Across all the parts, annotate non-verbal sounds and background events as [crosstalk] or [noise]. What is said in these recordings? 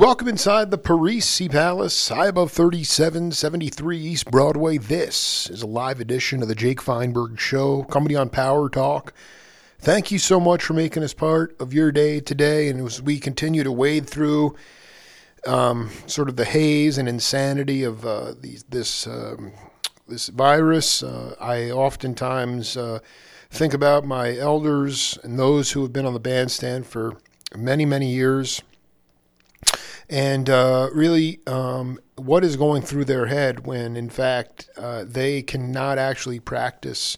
welcome inside the Parisi Palace, high above 3773 East Broadway. This is a live edition of the Jake Feinberg Show, comedy on Power Talk. Thank you so much for making us part of your day today. And as we continue to wade through um, sort of the haze and insanity of uh, these, this um, this virus, uh, I oftentimes uh, think about my elders and those who have been on the bandstand for many, many years and uh, really um, what is going through their head when in fact uh, they cannot actually practice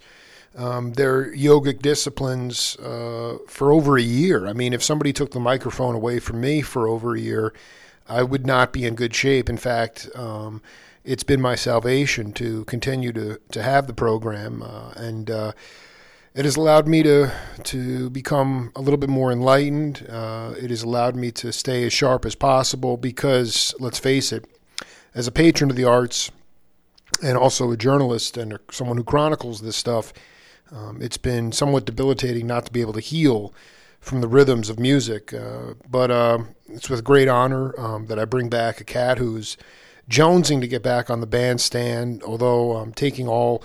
um, their yogic disciplines uh, for over a year. I mean, if somebody took the microphone away from me for over a year, I would not be in good shape. In fact, um, it's been my salvation to continue to, to have the program. Uh, and uh, it has allowed me to to become a little bit more enlightened. Uh, it has allowed me to stay as sharp as possible because, let's face it, as a patron of the arts and also a journalist and someone who chronicles this stuff, um, it's been somewhat debilitating not to be able to heal from the rhythms of music. Uh, but uh, it's with great honor um, that I bring back a cat who's jonesing to get back on the bandstand, although I'm taking all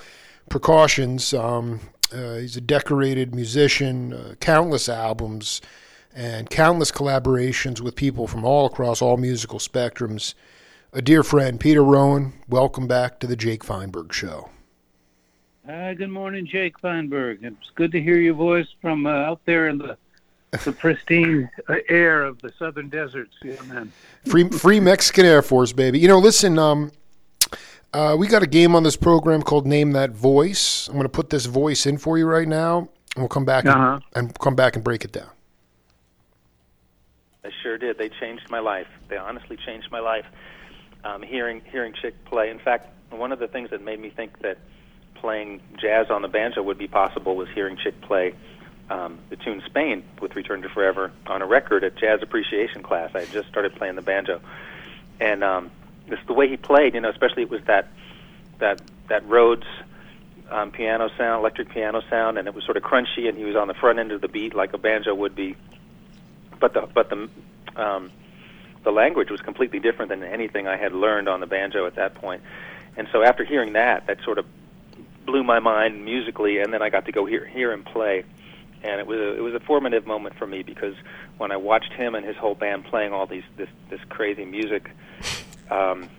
precautions. Um, he's a decorated musician, uh, countless albums, and countless collaborations with people from all across all musical spectrums. A dear friend, Peter Rowan, welcome back to the Jake Feinberg Show. Hi, good morning, Jake Feinberg. It's good to hear your voice from uh, out there in the the [laughs] pristine uh, air of the southern deserts. Yeah, man. Free, free Mexican Air Force, baby. You know, listen, um, uh, we got a game on this program called Name That Voice. I'm going to put this voice in for you right now, and we'll come back Uh-huh. and, and come back and break it down. They sure did. They changed my life. They honestly changed my life. Um, hearing hearing Chick play. In fact, one of the things that made me think that playing jazz on the banjo would be possible was hearing Chick play um, the tune Spain with Return to Forever on a record at jazz appreciation class. I had just started playing the banjo, and um, this the way he played. You know, especially it was that that that Rhodes um, piano sound, electric piano sound, and it was sort of crunchy, and he was on the front end of the beat like a banjo would be but the but the um, the language was completely different than anything I had learned on the banjo at that point. And so after hearing that, that sort of blew my mind musically, and then I got to go hear hear him play, and it was a, it was a formative moment for me because when I watched him and his whole band playing all these this this crazy music. Um,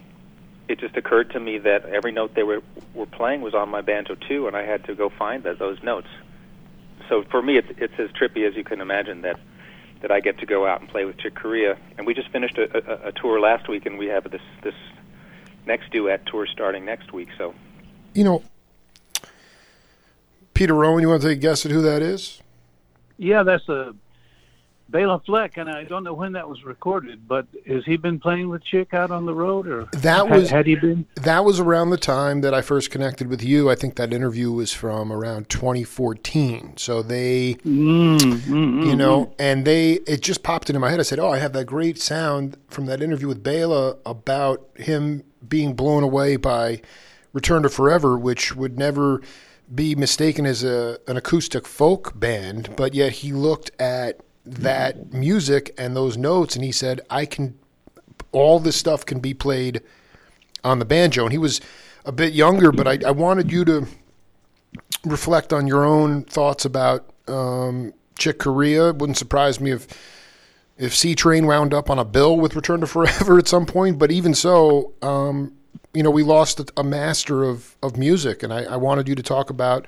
it just occurred to me that every note they were were playing was on my banjo too, and I had to go find that, those notes. So for me, it's it's as trippy as you can imagine that that I get to go out and play with Chick Corea. And we just finished a, a, a tour last week, and we have this this next duet tour starting next week. So You know, Peter Rowan, you want to take a guess at who that is? Yeah, that's a Bela Fleck, and I don't know when that was recorded, but has he been playing with Chick out on the road, or That was had he been? that was around the time that I first connected with you. I think that interview was from around 2014. So they, Mm, mm, mm, you know, and they it just popped into my head. I said, "Oh, I have that great sound from that interview with Bela about him being blown away by Return to Forever, which would never be mistaken as a an acoustic folk band, but yet he looked at that music and those notes and he said, "I can all this stuff can be played on the banjo." And he was a bit younger, but I, I wanted you to reflect on your own thoughts about um, Chick Corea. It wouldn't surprise me if if Seatrain wound up on a bill with Return to Forever at some point. But even so, um, you know, we lost a, master of, of music, and I, I wanted you to talk about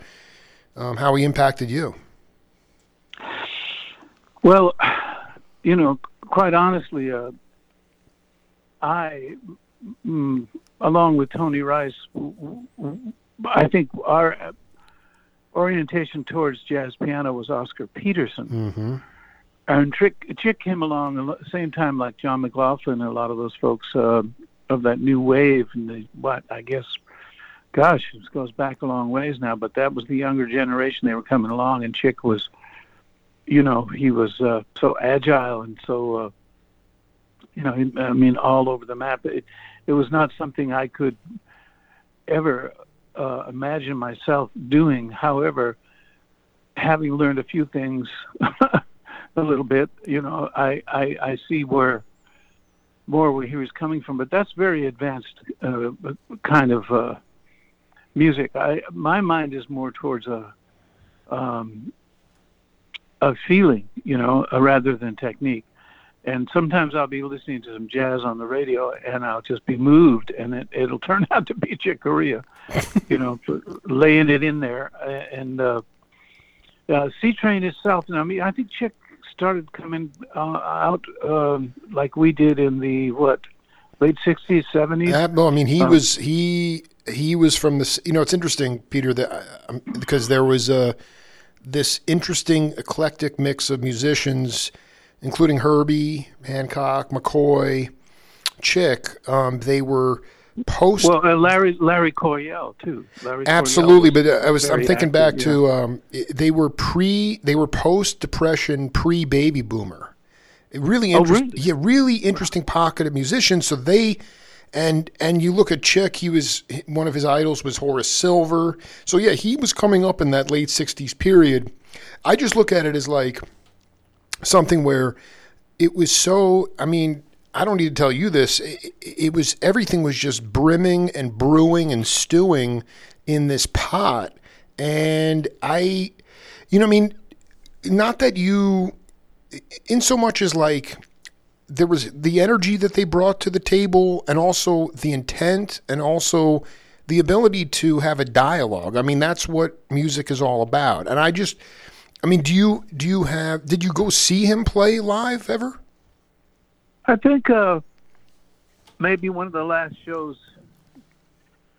um, how he impacted you. Well, you know, quite honestly, uh, I, mm, along with Tony Rice, w- w- I think our orientation towards jazz piano was Oscar Peterson. Mm-hmm. And Chick, Chick came along at the same time like John McLaughlin and a lot of those folks uh, of that new wave. And the, what, I guess, gosh, this goes back a long ways now, but that was the younger generation. They were coming along, and Chick was, you know, he was uh, so agile and so, uh, you know, I mean, all over the map. It, it was not something I could ever uh, imagine myself doing. However, having learned a few things [laughs] a little bit, you know, I, I, I see where more where he was coming from. But that's very advanced uh, kind of uh, music. I my mind is more towards a um, a feeling, you know, uh, rather than technique. And sometimes I'll be listening to some jazz on the radio, and I'll just be moved, and it, it'll [laughs] turn out to be Chick Corea, you know, [laughs] laying it in there. And uh, uh, Seatrain itself, and I mean, I think Chick started coming uh, out um, like we did in the what late '60s, '70s. Yeah, well, I mean, he Uh, was he he was from this. You know, it's interesting, Peter, that um, because there was a this interesting eclectic mix of musicians, including Herbie Hancock, McCoy, Chick. Um, they were post. Well, uh, Larry Larry Coryell too. Larry Coryell Absolutely, was but uh, I was I'm thinking active, back yeah. to um, they were pre they were post depression pre baby boomer. Really Oh, really? yeah, really interesting pocket of musicians. So they and and you look at Chick, he was one of his idols was Horace Silver. So yeah, he was coming up in that late '60s period. I just look at it as like something where it was so i mean i don't need to tell you this it, it was everything was just brimming and brewing and stewing in this pot and i you know i mean not that you in so much as like there was the energy that they brought to the table and also the intent and also the ability to have a dialogue. I mean that's what music is all about. And i just i mean do you do you have did you go see him play live ever? I think uh, maybe one of the last shows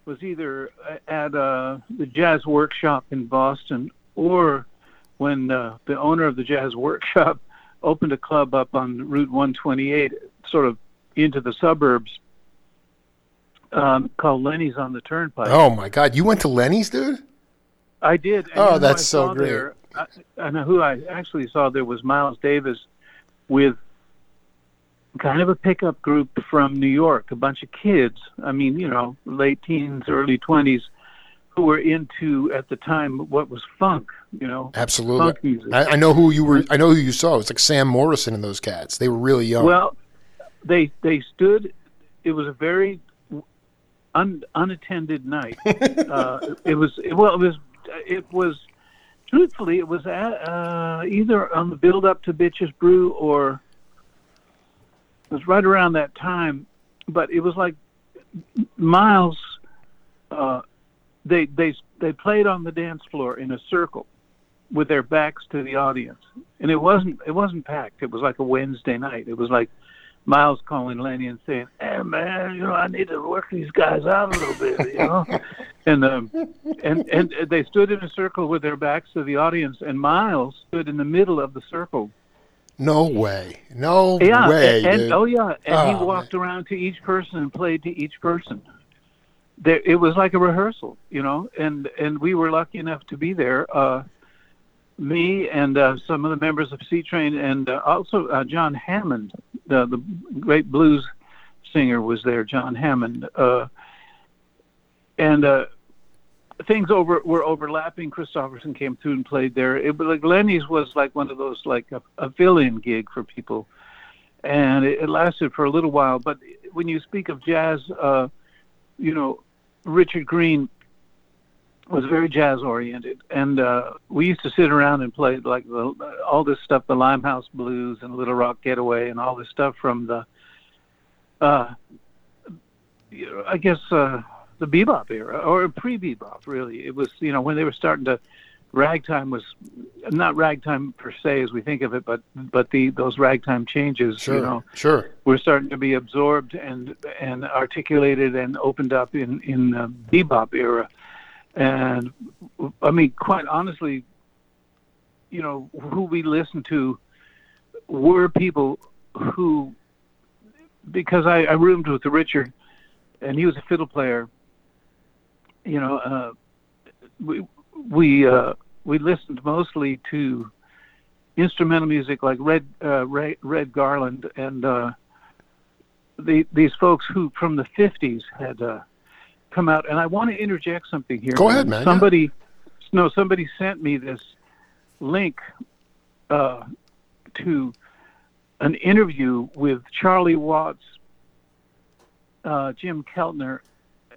was either at uh, the Jazz Workshop in Boston or when uh, the owner of the Jazz Workshop opened a club up on Route 128, sort of into the suburbs, um, called Lenny's on the Turnpike. oh my god you went to lenny's dude I did. Oh, you know who that's so great. There, I, and who I actually saw there was Miles Davis with kind of a pickup group from New York, a bunch of kids. I mean, you know, late teens, early twenties, who were into at the time what was funk. You know, absolutely funk music. I, I know who you were i know who you saw It was like sam morrison and those cats they were really young Well, they they stood. It was a very un, unattended night. [laughs] uh, it was well. It was it was truthfully it was at, uh, either on the build up to Bitches Brew or it was right around that time. But it was like Miles. Uh, they they they played on the dance floor in a circle with their backs to the audience, and it wasn't it wasn't packed. It was like a Wednesday night. It was like Miles calling Lenny and saying, "Hey man, you know I need to work these guys out a little bit, you know." [laughs] and um, and and they stood in a circle with their backs to the audience, and Miles stood in the middle of the circle. no way no Yeah, way and, and oh yeah, and Oh, he walked around to each person and played to each person. There, it was like a rehearsal, you know, and and we were lucky enough to be there. Uh, me and uh, some of the members of Seatrain, and uh, also uh, John Hammond, the the great blues singer, was there. John Hammond, uh, and uh, things over were overlapping. Christopherson came through and played there. It was like Lenny's was like one of those like a, a fill-in gig for people, and it, it lasted for a little while. But when you speak of jazz, uh, you know, Richard Greene was very jazz oriented, and uh, we used to sit around and play like the, all this stuff, the Limehouse Blues and Little Rock Getaway, and all this stuff from the, uh, I guess uh, the bebop era or pre-bebop. Really, it was you know when they were starting to. Ragtime was not ragtime per se as we think of it, but but the those ragtime changes, sure you know, sure. we're starting to be absorbed and and articulated and opened up in in the bebop era. And i mean quite honestly you know who we listened to were people who because i, I roomed with richard and he was a fiddle player you know uh we we uh we listened mostly to instrumental music like red uh red, red garland and uh the, these folks who from the 50s had uh, come out, and I want to interject something here. Go ahead, man, yeah. Somebody, no, somebody sent me this link uh, to an interview with Charlie Watts, uh, Jim Keltner,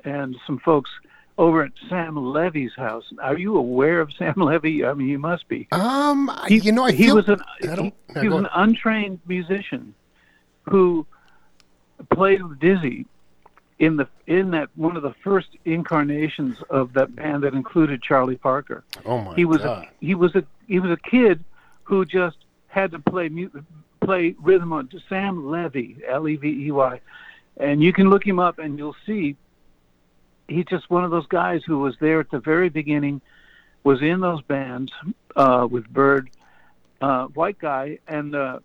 and some folks over at Sam Levey's house. Are you aware of Sam [laughs] Levey? I mean, you must be. Um, He- you know, I he feel was an he, he was an untrained musician who played with Dizzy in the in that one of the first incarnations of that band that included Charlie Parker. oh my He was god. a he was a he was a kid who just had to play play rhythm on Sam Levey L E V E Y, and you can look him up and you'll see he's just one of those guys who was there at the very beginning, was in those bands uh, with Bird, uh, white guy, and uh,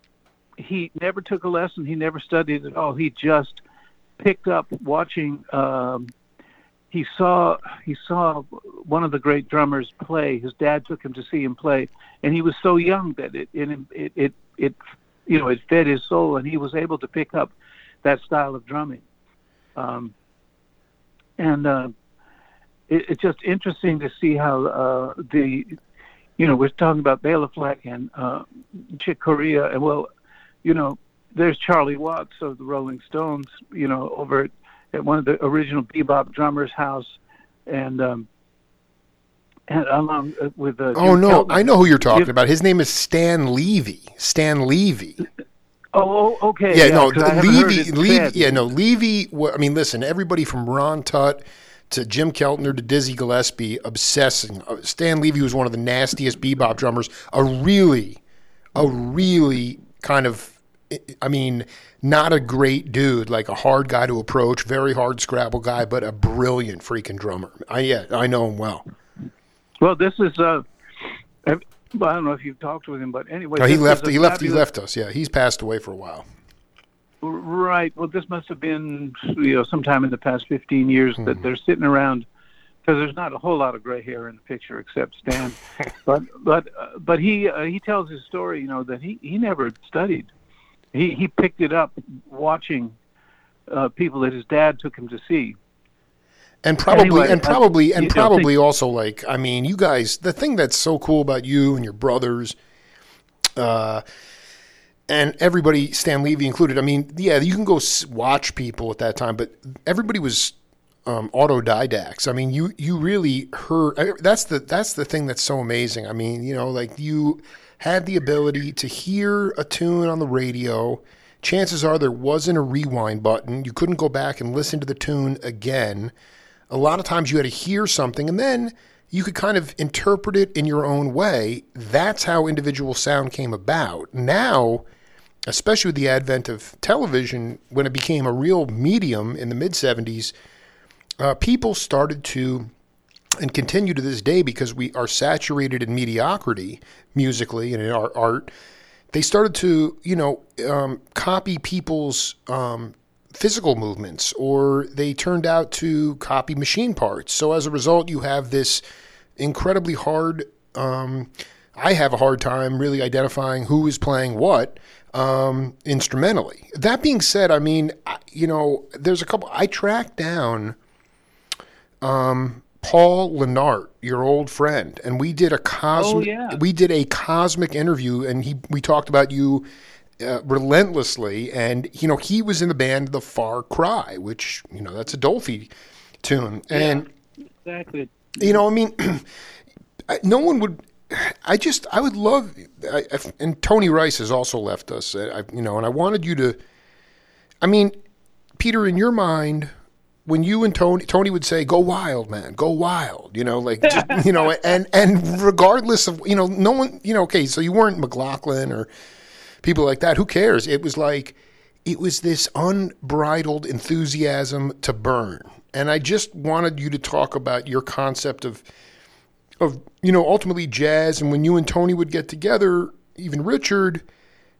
he never took a lesson. He never studied at all. He just picked up watching. Um, he saw he saw one of the great drummers play. His dad took him to see him play, and he was so young that it it it it, it you know it fed his soul, and he was able to pick up that style of drumming. Um, and uh, it, it's just interesting to see how uh, the you know we're talking about Bela Fleck and uh, Chick Corea, and well, you know, there's Charlie Watts of the Rolling Stones, you know, over at, at one of the original bebop drummers' house, and um, and along with uh, Oh Jim no, Keltner. I know who you're talking Jim- about. His name is Stan Levey. Stan Levey. Oh, oh, okay. Yeah, no, I haven't Levey. Levey. said. Yeah, no, Levey. I mean, listen, everybody from Ron Tutt to Jim Keltner to Dizzy Gillespie obsessing. uh, Stan Levey was one of the nastiest bebop drummers. A really, a really kind of. I mean, not a great dude, like a hard guy to approach, very hard Scrabble guy, but a brilliant freaking drummer. I yeah, I know him well. Well, this is. Uh, well, I don't know if you've talked with him, but anyway, No, he left. He left. He left us. Yeah, he's passed away for a while. Right. Well, this must have been you know sometime in the past 15 years Hmm. that they're sitting around because there's not a whole lot of gray hair in the picture except Stan. [laughs] but but uh, but he uh, he tells his story. You know that he he never studied. He he picked it up watching uh, people that his dad took him to see. And probably, Anyway, and uh, probably, and you know, probably also like, I mean, you guys, the thing that's so cool about you and your brothers, uh, and everybody, Stan Levey included. I mean, yeah, you can go watch people at that time, but everybody was um, autodidacts. I mean, you you really heard. That's the that's the thing that's so amazing. I mean, you know, like you had the ability to hear a tune on the radio. Chances are there wasn't a rewind button. You couldn't go back and listen to the tune again a lot of times you had to hear something and then you could kind of interpret it in your own way. That's how individual sound came about. Now, especially with the advent of television, when it became a real medium in the mid 70s, uh, people started to, and continue to this day because we are saturated in mediocrity musically and in our art. They started to, you know, um, copy people's um, physical movements or they turned out to copy machine parts. So as a result, you have this incredibly hard. Um, I have a hard time really identifying who is playing what um, instrumentally. That being said, I mean, you know, there's a couple. I tracked down um, Paul Lenart, your old friend, and we did a cosmic. yeah. We did a cosmic interview, and he we talked about you uh, relentlessly. And you know, he was in the band The Far Cry, which you know that's a Dolphy tune, and Exactly. you know, I mean, [clears throat] no one would. I just, I would love, I, I, and Tony Rice has also left us. I, you know, and I wanted you to. I mean, Peter, in your mind, when you and Tony, Tony would say, "Go wild, man, go wild," you know, like, just, [laughs] you know, and and regardless of, you know, no one, you know, okay, so you weren't McLaughlin or people like that. Who cares? It was like, it was this unbridled enthusiasm to burn. And I just wanted you to talk about your concept of, of you know, ultimately jazz. And when you and Tony would get together, even Richard,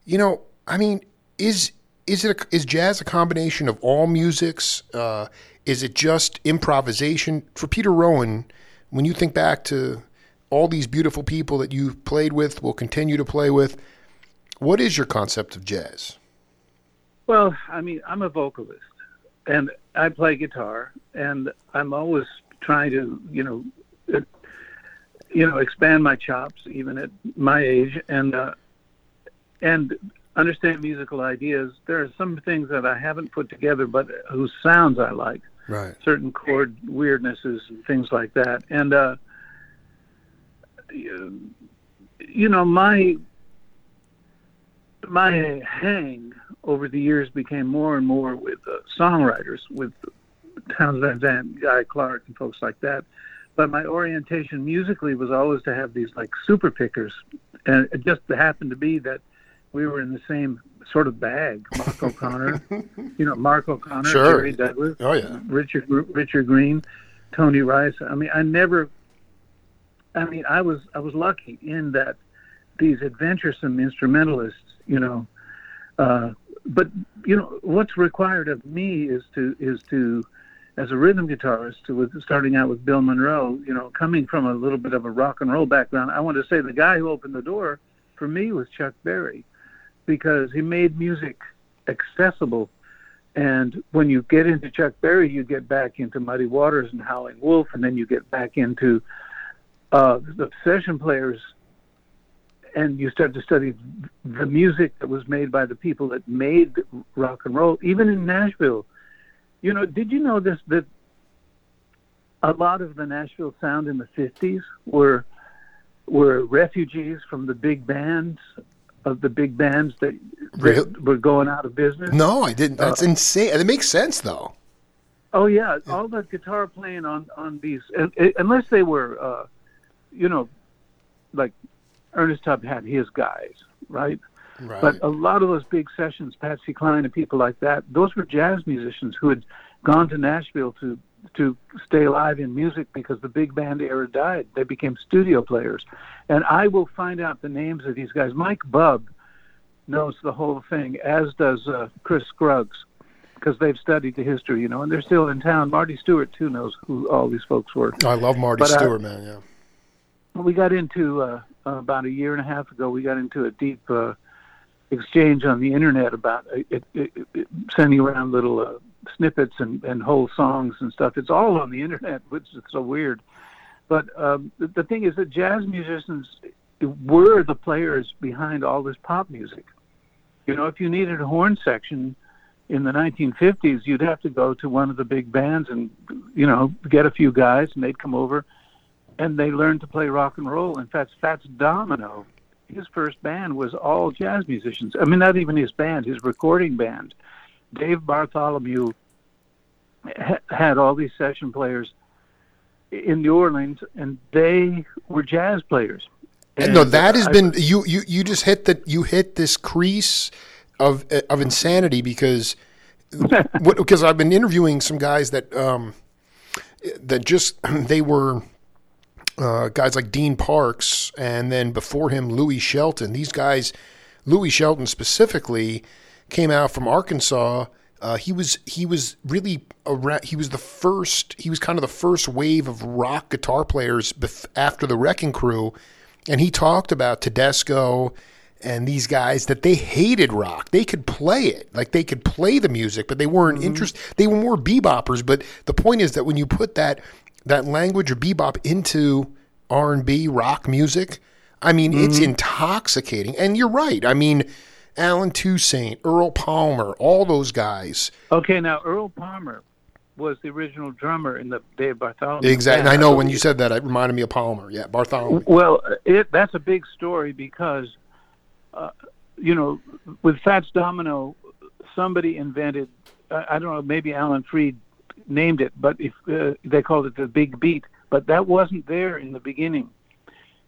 you know, I mean, is is it a, is jazz a combination of all musics? Uh, is it just improvisation? For Peter Rowan, when you think back to all these beautiful people that you've played with, will continue to play with, what is your concept of jazz? Well, I mean, I'm a vocalist, and I play guitar, and I'm always trying to, you know, you know, expand my chops even at my age, and uh, and understand musical ideas. There are some things that I haven't put together, but whose sounds I like. Right. Certain chord weirdnesses and things like that, and uh, you know, my my hang over the years became more and more with uh, songwriters, with Townes Van Zandt, Guy Clark, and folks like that. But my orientation musically was always to have these like super pickers, and it just happened to be that we were in the same sort of bag. Mark [laughs] O'Connor, you know, Mark O'Connor, Sure. Jerry Douglas, Oh yeah. Richard Richard Greene, Tony Rice. I mean, I never. I mean, I was I was lucky in that these adventuresome instrumentalists, you know, uh, but you know what's required of me is to is to as a rhythm guitarist to with starting out with Bill Monroe, you know, coming from a little bit of a rock and roll background, I want to say the guy who opened the door for me was Chuck Berry because he made music accessible. And when you get into Chuck Berry, you get back into Muddy Waters and Howling Wolf, and then you get back into uh, the session players, and you start to study the music that was made by the people that made rock and roll, even in Nashville. You know, did you know this that a lot of the Nashville sound in the '50s were were refugees from the big bands of the big bands that, that Really? were going out of business. No, I didn't. That's insane. It makes sense though. Oh yeah, all the guitar playing on on these, and- and- unless they were, uh, you know, like Ernest Tubb had his guys, right? Right. But a lot of those big sessions, Patsy Cline and people like that, those were jazz musicians who had gone to Nashville to to stay alive in music because the big band era died. They became studio players, and I will find out the names of these guys. Mike Bub knows the whole thing, as does uh, Chris Scruggs, because they've studied the history, you know, and they're still in town. Marty Stuart too knows who all these folks were I love Marty but, uh, Stuart, man. Yeah. we got into uh, about a year and a half ago. We got into a deep uh, exchange on the internet about uh, it, it, it, sending around little uh, snippets and, and whole songs and stuff. It's all on the internet, [laughs] which is so weird. But um, the, the thing is that jazz musicians were the players behind all this pop music. You know, if you needed a horn section in the 1950s, you'd have to go to one of the big bands and, you know, get a few guys, and they'd come over and they learned to play rock and roll. In fact, Fats Domino, his first band was all jazz musicians. I mean, not even his band, his recording band. Dave Bartholomew ha- had all these session players in New Orleans, and they were jazz players. And no, that has I- been you. You you just hit that. You hit this crease of of insanity because [laughs] what, because I've been interviewing some guys that um that just [clears throat] they were uh, guys like Dean Parks and then before him Louie Shelton. These guys, Louie Shelton specifically, came out from Arkansas. Uh, he was he was really around, he was the first he was kind of the first wave of rock guitar players bef- after the Wrecking Crew, and he talked about Tedesco and these guys that they hated rock. They could play it, like they could play the music, but they weren't interested. They were more beboppers. But the point is that when you put that that language of bebop into R and B rock music, I mean, it's intoxicating. And you're right. I mean, Allen Toussaint, Earl Palmer, all those guys. Okay, now Earl Palmer was the original drummer in the Dave Bartholomew. Exactly. I know when you said that, it reminded me of Palmer. Yeah, Bartholomew. Well, it that's a big story because, uh, you know, with Fats Domino, somebody invented. I I don't know. Maybe Alan Freed named it, but if uh, they called it the Big Beat, but that wasn't there in the beginning.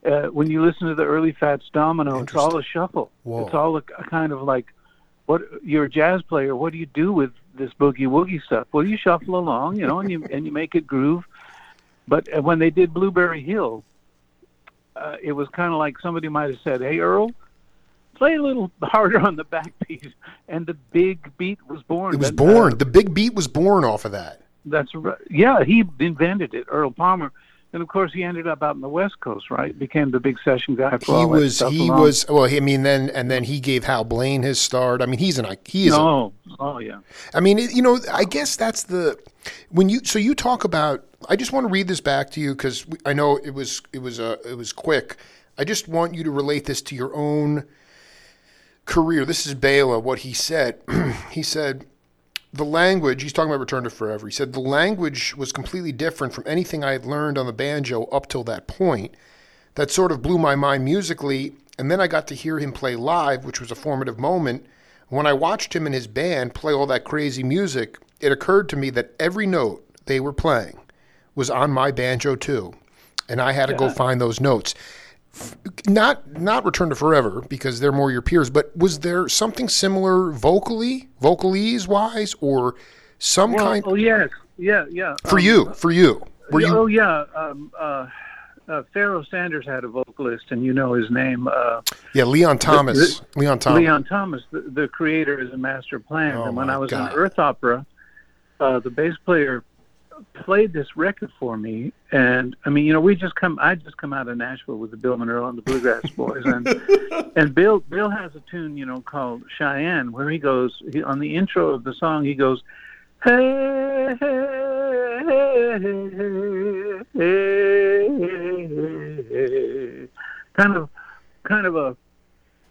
Uh, when you listen to the early Fats Domino, it's all a shuffle. Whoa. It's all a, a kind of like, what you're a jazz player. What do you do with this boogie woogie stuff? Well, you shuffle along, you know, and you [laughs] and you make it groove. But uh, when they did Blueberry Hill, uh, it was kind of like somebody might have said, "Hey, Earl, play a little [laughs] harder on the backbeat," and the big beat was born. It was That- born. uh, The big beat was born off of that. That's right. Yeah, he invented it, Earl Palmer, and of course he ended up out in the West Coast, right? Became the big session guy for He all that was. stuff He along- was. Well, I mean, then and then he gave Hal Blaine his start. I mean, he's an. he is. a, No, Oh yeah. I mean, it, you know, I guess that's the when you so you talk about. I just want to read this back to you because I know it was it was uh, it was quick. I just want you to relate this to your own career. This is Bela. What he said. [clears throat] he said the language. He's talking about Return to Forever. He said the language was completely different from anything I had learned on the banjo up till that point. That sort of blew my mind musically, and then I got to hear him play live, which was a formative moment. When I watched him and his band play all that crazy music, it occurred to me that every note they were playing was on my banjo too, and I had to go find those notes. Not not Return to Forever because they're more your peers, but was there something similar vocally, vocalese wise, or some Well, kind oh yes, yeah, yeah. for Um, you? For you, were you? Oh yeah. Um, uh, uh, Pharoah Sanders had a vocalist, and you know his name. Uh, Yeah, Leon Thomas. Leon Thomas. Leon Thomas, the, the creator, is a master plan. Oh, and when I was God. in Earth Opera, uh, the bass player played this record for me. And I mean, you know, we just come. I just come out of Nashville with the Bill Monroe and the Bluegrass [laughs] Boys, and and Bill Bill has a tune, you know, called Cheyenne, where he goes he, on the intro of the song. He goes, hey, hey, hey, hey, hey, hey, hey. kind of, kind of a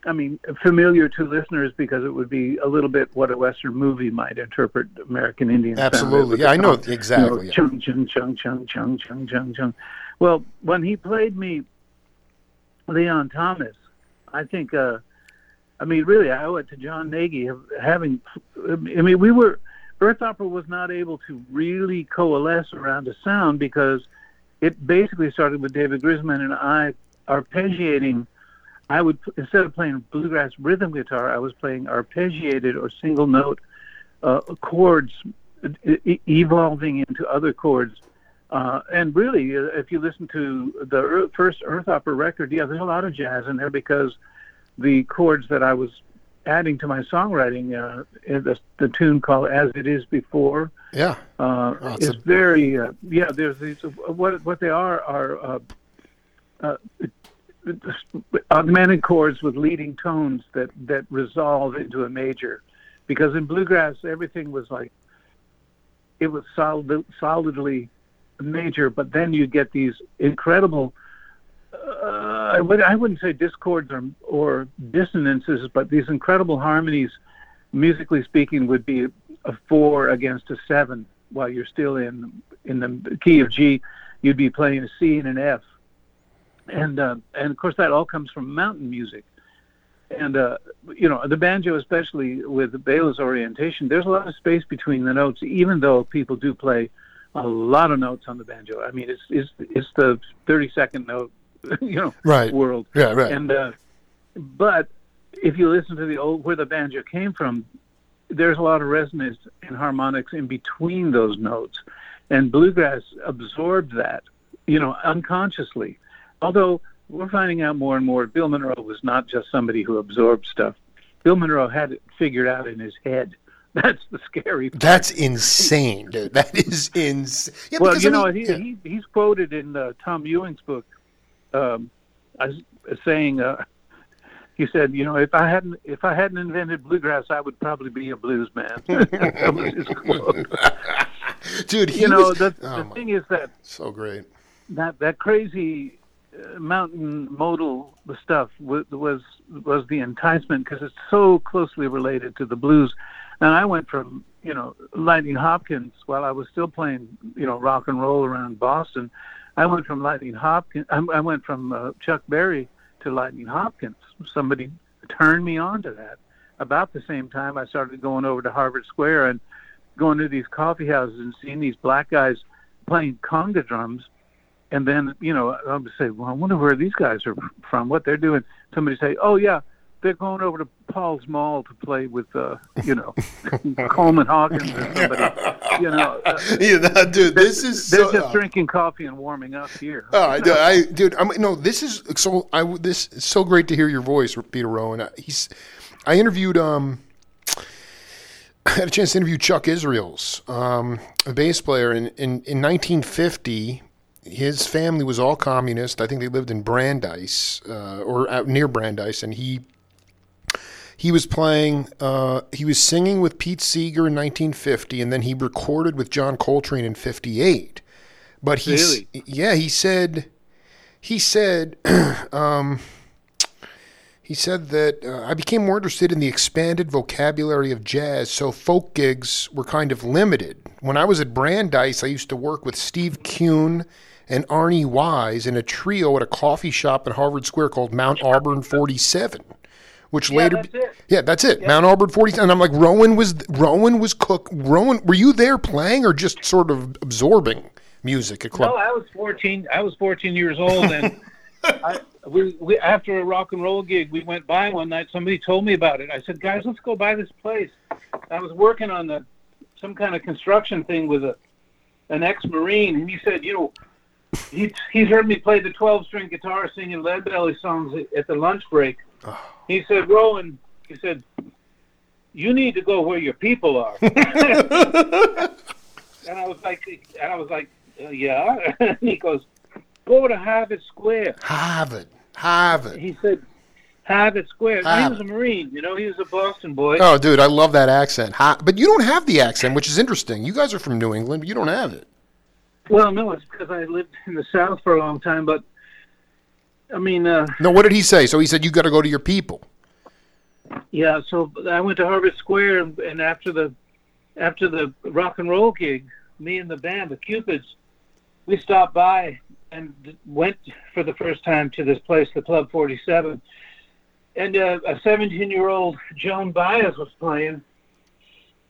I mean, familiar to listeners because it would be a little bit what a Western movie might interpret American Indian. Absolutely. Yeah, I know exactly. You know, chung chung chung chung chung chung chung chung. Well, when he played me, Leon Thomas, I think. uh I mean, really, I owe it to John Nagy of having. I mean, we were Earth Opera was not able to really coalesce around a sound because it basically started with David Grisman and I arpeggiating. I would instead of playing bluegrass rhythm guitar, I was playing arpeggiated or single note uh, chords, e- evolving into other chords. Uh, and really, uh, if you listen to the ear- first Earth Opera record, yeah, there's a lot of jazz in there because the chords that I was adding to my songwriting, uh, the, the tune called "As It Is Before," Yeah. uh, Oh, it's is a- very uh, yeah. There's these what what they are are uh, uh, augmented chords with leading tones that that resolve into a major, because in bluegrass everything was like it was solid, solidly major, but then you get these incredible. Uh, I, would, I wouldn't say discords or, or dissonances, but these incredible harmonies, musically speaking, would be a four against a seven, while you're still in in the key of G. You'd be playing a C and an F, and uh, and of course that all comes from mountain music. And uh, you know the banjo, especially with Bela's orientation, there's a lot of space between the notes, even though people do play a lot of notes on the banjo. I mean, it's it's it's the 30 second note, [laughs] you know, Right. world. Yeah, right. And uh, but if you listen to the old where the banjo came from, there's a lot of resonance and harmonics in between those notes, and bluegrass absorbed that, you know, unconsciously. Although we're finding out more and more, Bill Monroe was not just somebody who absorbed stuff. Bill Monroe had it figured out in his head. [laughs] That's the scary part. That's insane, dude. [laughs] That is insane. Yeah, well, you I know, he, yeah. he he's quoted in uh, Tom Ewing's book um, as, as saying, uh, [laughs] he said, you know, if I hadn't if I hadn't invented bluegrass, I would probably be a blues man. that was his quote. dude, You know, was, the, oh the my- thing is that so great. that that crazy mountain modal stuff was was, the enticement because it's so closely related to the blues. And I went from you know Lightning Hopkins while I was still playing you know rock and roll around Boston. I went from Lightning Hopkins. I, I went from uh, Chuck Berry to Lightning Hopkins. Somebody turned me on to that. About the same time, I started going over to Harvard Square and going to these coffee houses and seeing these black guys playing conga drums and then you know I would say, well, I wonder where these guys are from, what they're doing. Somebody say, oh yeah, they're going over to Paul's Mall to play with, uh, you know, [laughs] Coleman Hawkins or somebody. You know, [laughs] uh, dude, this is they're so. just drinking coffee and warming up here. Oh, I, I, [laughs] dude, I'm no. This is so. I this is so great to hear your voice, Peter Rowan. He's. I interviewed. Um, I had a chance to interview Chuck Israels, um, a bass player, in, in in 1950. His family was all communist. I think they lived in Brandeis uh, or out near Brandeis, and he he was playing. Uh, he was singing with Pete Seeger in 1950, and then he recorded with John Coltrane in '58. But he, Really? yeah, he said he said [clears throat] um, he said that uh, I became more interested in the expanded vocabulary of jazz, so folk gigs were kind of limited. When I was at Brandeis, I used to work with Steve Kuhn and Arnie Wise in a trio at a coffee shop in Harvard Square called Mount Auburn 47, which later that's it. yeah, that's it. Mount Auburn 47. And I'm like, Rowan was Rowan was cook. Rowan, were you there playing or just sort of absorbing music at club? No, I was 14. I was 14 years old, and [laughs] I, we, we after a rock and roll gig, we went by one night. Somebody told me about it. I said, "Guys, let's go by this place." I was working on the some kind of construction thing with a an ex-marine, and he said, "You know, he he's heard me play the 12-string guitar singing Lead Belly songs at, the lunch break." He said, "Rowan," he said, "You need to go where your people are." [laughs] and I was like, and I was like, uh, "Yeah." and [laughs] he goes, "Go to Harvard Square." Harvard. Harvard. He said, Harvard Square. Now, he was a Marine, you know, he was a Boston boy. Oh, dude, I love that accent. Ha- but you don't have the accent, which is interesting. You guys are from New England, but you don't have it. Well, no, it's because I lived in the South for a long time, but I mean, uh, No, what did he say? So he said you got to go to your people. yeah. So I went to Harvard Square, and, and after the after the rock and roll gig, me and the band, the Cupids, we stopped by and went for the first time to this place, the Club Forty Seven, and uh, a seventeen-year-old Joan Baez was playing,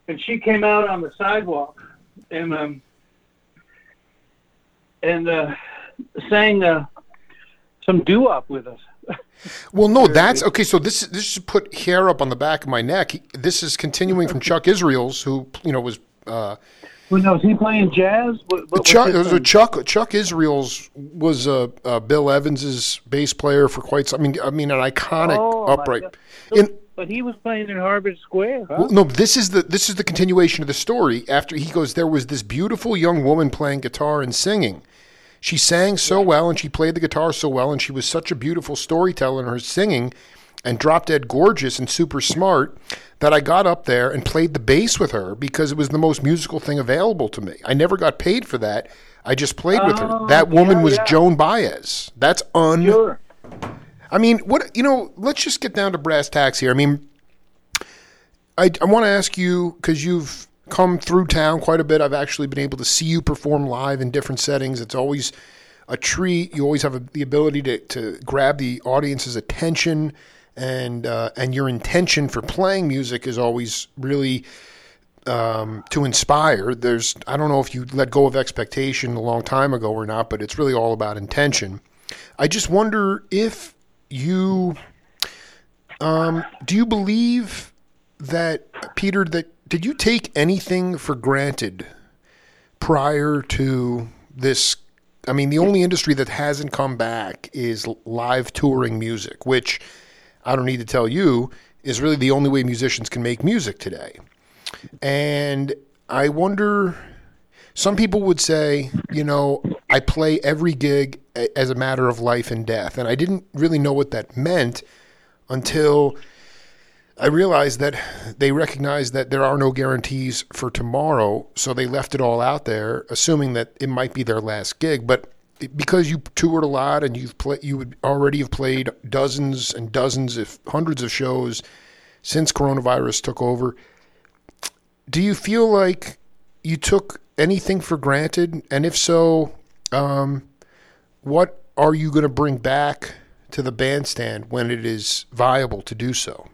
and she came out on the sidewalk and um, and uh, sang uh, some doo-wop with us. [laughs] Well, no, that's okay. So this is this should put hair up on the back of my neck. This is continuing from Chuck Israels, who you know was uh, Well, now, was he playing jazz? What, what Chuck. his It was a thing? Chuck. Chuck Israels was uh, uh, Bill Evans's bass player for quite some. I mean, I mean, an iconic Oh, upright. God. In, But he was playing in Harvard Square, huh? Well, no, this is the this is the continuation of the story. After he goes, there was this beautiful young woman playing guitar and singing. She sang so well and she played the guitar so well and she was such a beautiful storyteller in her singing and drop dead gorgeous and super smart that I got up there and played the bass with her because it was the most musical thing available to me. I never got paid for that. I just played with her. Oh, That woman yeah, was yeah. Joan Baez. That's un Sure. I mean, what you know? Let's just get down to brass tacks here. I mean, I, I want to ask you because you've come through town quite a bit. I've actually been able to see you perform live in different settings. It's always a treat. You always have a, the ability to, to grab the audience's attention, and uh, and your intention for playing music is always really um, to inspire. There's I don't know if you let go of expectation a long time ago or not, but it's really all about intention. I just wonder if you um, do you believe that Peter that did you take anything for granted prior to this I mean the only industry that hasn't come back is live touring music which I don't need to tell you is really the only way musicians can make music today. And I wonder some people would say, you know, I play every gig as a matter of life and death. And I didn't really know what that meant until I realized that they recognized that there are no guarantees for tomorrow. So they left it all out there, assuming that it might be their last gig. But because you toured a lot and you've play, you would already have played dozens and dozens, if hundreds of shows since coronavirus took over, do you feel like you took anything for granted? And if so, um, what are you going to bring back to the bandstand when it is viable to do so?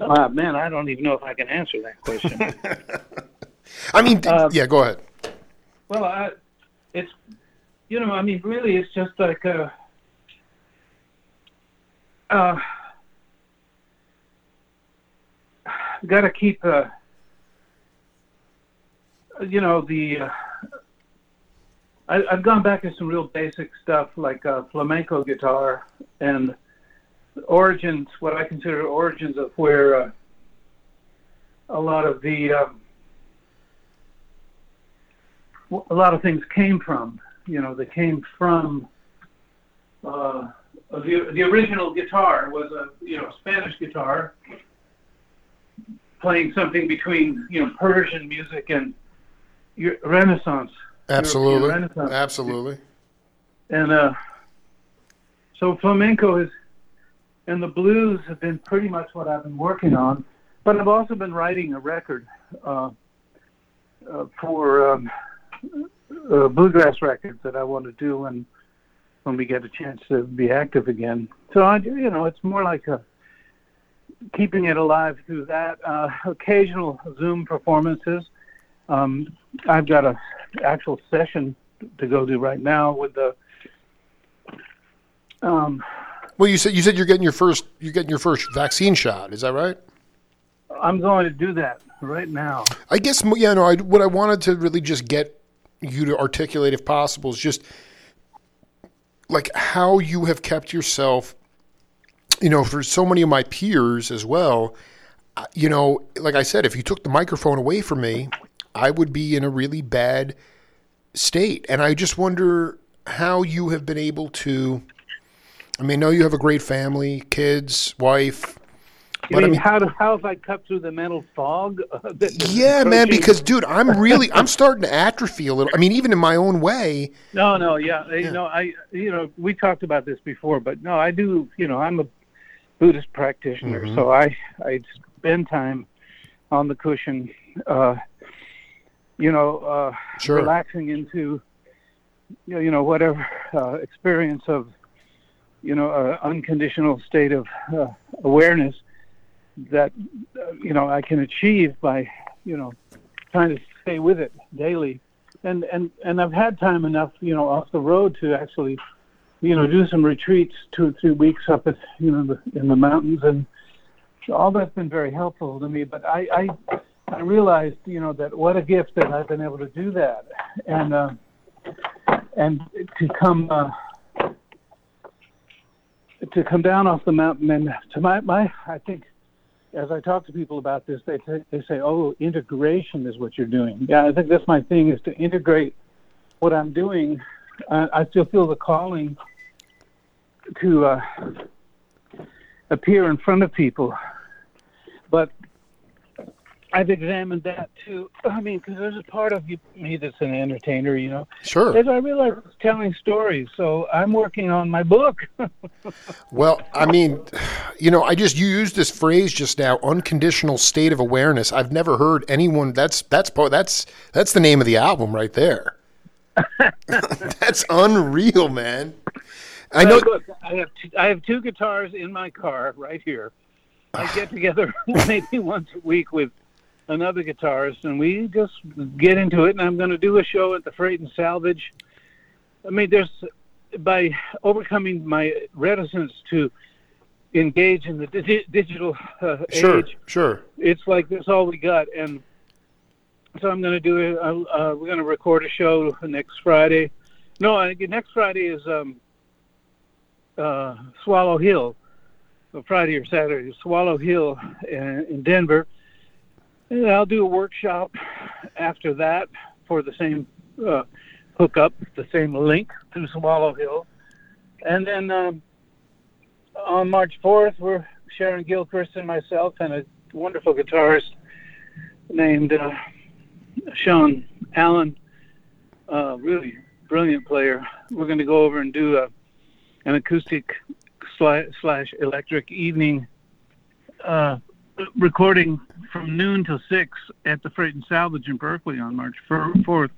Uh, man, I don't even know if I can answer that question. [laughs] I mean, Uh, yeah, go ahead. well, I, it's, you know, I mean, really, it's just like, uh, uh, got to keep, uh, you know, the. Uh, I, I've gone back to some real basic stuff like uh, flamenco guitar and origins, what I consider origins of where uh, a lot of the um, a lot of things came from. You know, they came from uh, the the original guitar was a you know Spanish guitar, playing something between you know Persian music and Renaissance. Absolutely. Renaissance. Absolutely. And uh, so flamenco is, and the blues have been pretty much what I've been working on. But I've also been writing a record uh, uh, for um, uh, bluegrass records that I want to do when when we get a chance to be active again. So I, you know, it's more like a keeping it alive through that. Uh, occasional Zoom performances. Um, I've got a actual session to go to right now with the um, Well, you said you said you're getting your first you're getting your first vaccine shot. Is that right? I'm going to do that right now. I guess yeah. No, I, what I wanted to really just get you to articulate, if possible, is just like how you have kept yourself. You know, for so many of my peers as well. You know, like I said, if you took the microphone away from me, I would be in a really bad state, and I just wonder how you have been able to. I mean, know you have a great family, kids, wife. You But I mean, mean- how do, how have I cut through the mental fog? [laughs] Yeah, man. Because, dude, I'm really, I'm starting to atrophy a little. I mean, even in my own way. no, no, yeah, you know, I, you know, we talked about this before, but no, I do, you know, I'm a Buddhist practitioner, Mm-hmm. so I, I spend time on the cushion, uh, you know, uh, Sure. relaxing into, you know, you know whatever uh, experience of, you know, an unconditional state of uh, awareness that, uh, you know, I can achieve by, you know, trying to stay with it daily. And, and, and I've had time enough, you know, off the road to actually, you know, do some retreats two or three weeks up at, you know, the, in the mountains. And all that's been very helpful to me. But I, I, I realized, you know, that what a gift that I've been able to do that. And, uh, and to come, uh, to come down off the mountain and to my, my I think as I talk to people about this, they t- they say, "Oh, integration is what you're doing." Yeah, I think that's my thing is to integrate what I'm doing. Uh, I still feel the calling to uh, appear in front of people, but I've examined that too. I mean, because there's a part of you, me that's an entertainer, you know. Sure. As I realize, telling stories, so I'm working on my book. [laughs] Well, I mean, you know, I just you used this phrase just now, unconditional state of awareness. I've never heard anyone. That's that's that's that's the name of the album right there. [laughs] that's unreal, man. I know. Look, I have two, I have two guitars in my car right here. I get together [laughs] maybe once a week with another guitarist, and we just get into it. And I'm going to do a show at the Freight and Salvage. I mean, there's by overcoming my reticence to engage in the digi- digital uh, Sure, age. sure. It's like that's all we got, and so I'm going to do it. Uh, uh, we're going to record a show next Friday. No, I, next Friday is um, uh, Swallow Hill, uh, Friday or Saturday, Swallow Hill in, in Denver. And I'll do a workshop after that for the same uh, hookup, the same link to Swallow Hill. And then um, on March 4th, we're Sharon Gilchrist and myself and a wonderful guitarist named uh, Sean Allen, uh, really brilliant player. We're going to go over and do a, an acoustic slash electric evening uh, recording from noon till six at the Freight and Salvage in Berkeley on March fourth,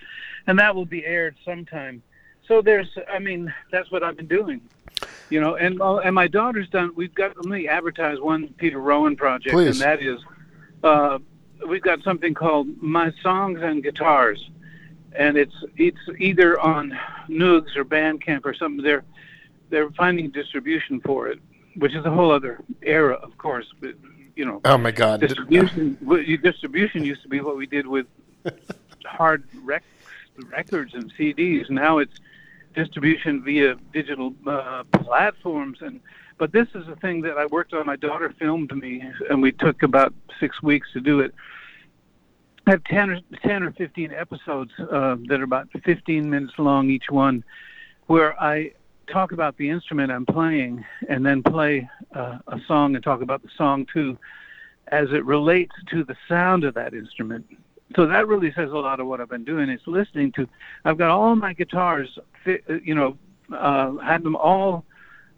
and that will be aired sometime. So there's, I mean, that's what I've been doing, you know. And uh, and my daughter's done. We've got let me advertise one Peter Rowan project, Please. and that is, uh, we've got something called My Songs and Guitars, and it's it's either on Nugs or Bandcamp or something. They're they're finding distribution for it, which is a whole other era, of course. But you know, Oh my God. distribution distribution used to be what we did with [laughs] hard rec- records and CDs. Now it's distribution via digital uh, platforms and but this is a thing that I worked on. My daughter filmed me, and we took about six weeks to do it. I have 10 or, 10 or 15 episodes uh, that are about 15 minutes long each one, where I talk about the instrument I'm playing and then play uh, a song and talk about the song too, as it relates to the sound of that instrument. So that really says a lot of what I've been doing is listening to. I've got all my guitars, uh, you know, uh, had them all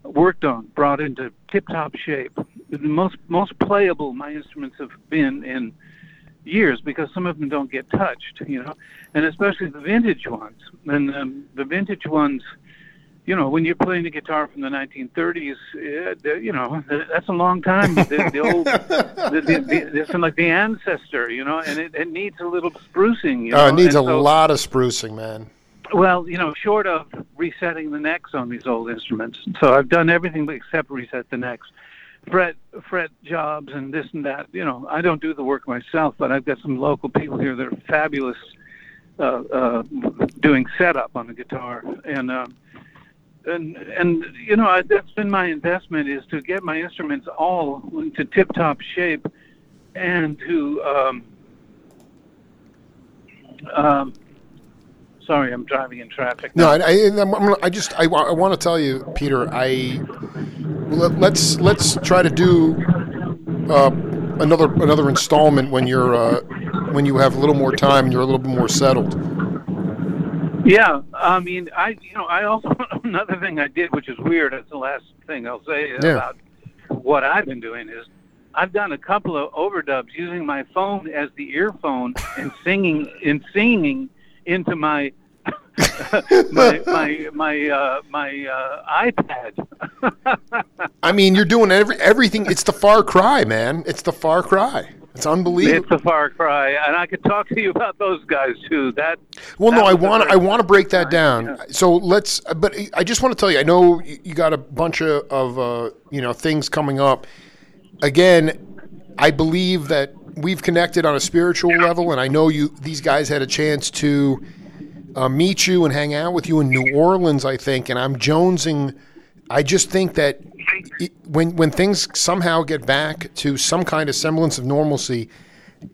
worked on, brought into tip-top shape. The most most playable my instruments have been in years because some of them don't get touched, you know, and especially the vintage ones. And um, the vintage ones, you know, when you're playing the guitar from the 1930s, yeah, you know, that's a long time. The, the old, the, the, the, it's like the ancestor, you know, and it, it needs a little sprucing. You know? Uh, it needs a so- lot of sprucing, man. well, you know, short of resetting the necks on these old instruments. So I've done everything except reset the necks. Fret fret jobs and this and that. You know, I don't do the work myself, but I've got some local people here that are fabulous uh, uh, doing setup on the guitar. And uh, and and you know, I, that's been my investment is to get my instruments all into tip-top shape and to um, um, sorry, I'm driving in traffic. No, I, I, I just I, I want to tell you, Peter. I let, let's let's try to do uh, another another installment when you're uh, when you have a little more time and you're a little bit more settled. Yeah, I mean, I you know, I also [laughs] another thing I did, which is weird. That's the last thing I'll say Yeah. about what I've been doing is I've done a couple of overdubs using my phone as the earphone and singing and singing into my [laughs] my my my uh, my uh, iPad. [laughs] I mean, you're doing every everything. It's the Far Cry, man. It's the Far Cry. It's unbelievable. it's a far cry, and I could talk to you about those guys too. That Well, no, that I want I want to break that down. yeah. So let's. But I just want to tell you, I know you got a bunch of, of uh, you know things coming up. Again, I believe that we've connected on a spiritual level, and I know you. These guys had a chance to uh, meet you and hang out with you in New Orleans, I think, and I'm jonesing. I just think that when when things somehow get back to some kind of semblance of normalcy,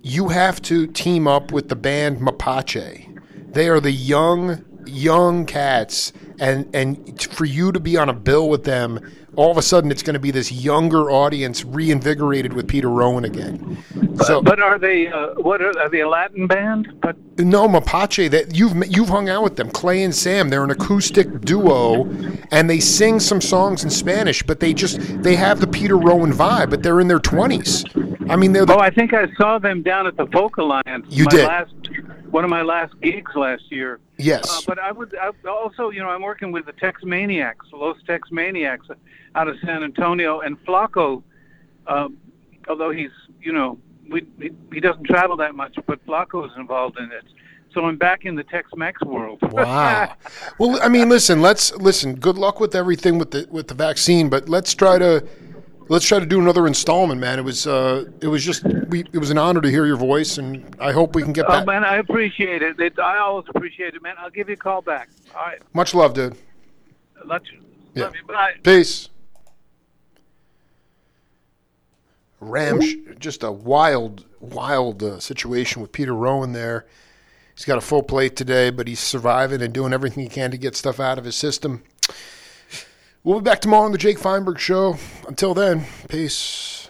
you have to team up with the band Mapache. They are the young, young cats, and and for you to be on a bill with them, all of a sudden it's going to be this younger audience reinvigorated with Peter Rowan again. So But are they? Uh, what are, are they? A Latin band? But no, Mapache. That you've you've hung out with them, Clay and Sam. They're an acoustic duo, and they sing some songs in Spanish. But they just they have the Peter Rowan vibe. But they're in their twenties. I mean, they're the oh, I think I saw them down at the Folk Alliance. You my did. Last, one of my last gigs last year. yes. Uh, but I would I also, you know, I'm working with the Texmaniacs, Los Texmaniacs, out of San Antonio, and Flaco. Um, although he's, you know, we, he, he doesn't travel that much, but Flaco is involved in it. So I'm back in the Tex-Mex world. Wow. well, I mean, listen. Let's listen. Good luck with everything with the with the vaccine, but let's try to let's try to do another installment, man. It was uh, it was just we, it was an honor to hear your voice, and I hope we can get oh back. man, I appreciate it. it. I always appreciate it, man. I'll give you a call back. All right, Much love, dude. love you. Yeah. Love you. Bye. Peace. Ram, just a wild, wild uh, situation with Peter Rowan there. He's got a full plate today, but he's surviving and doing everything he can to get stuff out of his system. We'll be back tomorrow on the Jake Feinberg Show. Until then, peace.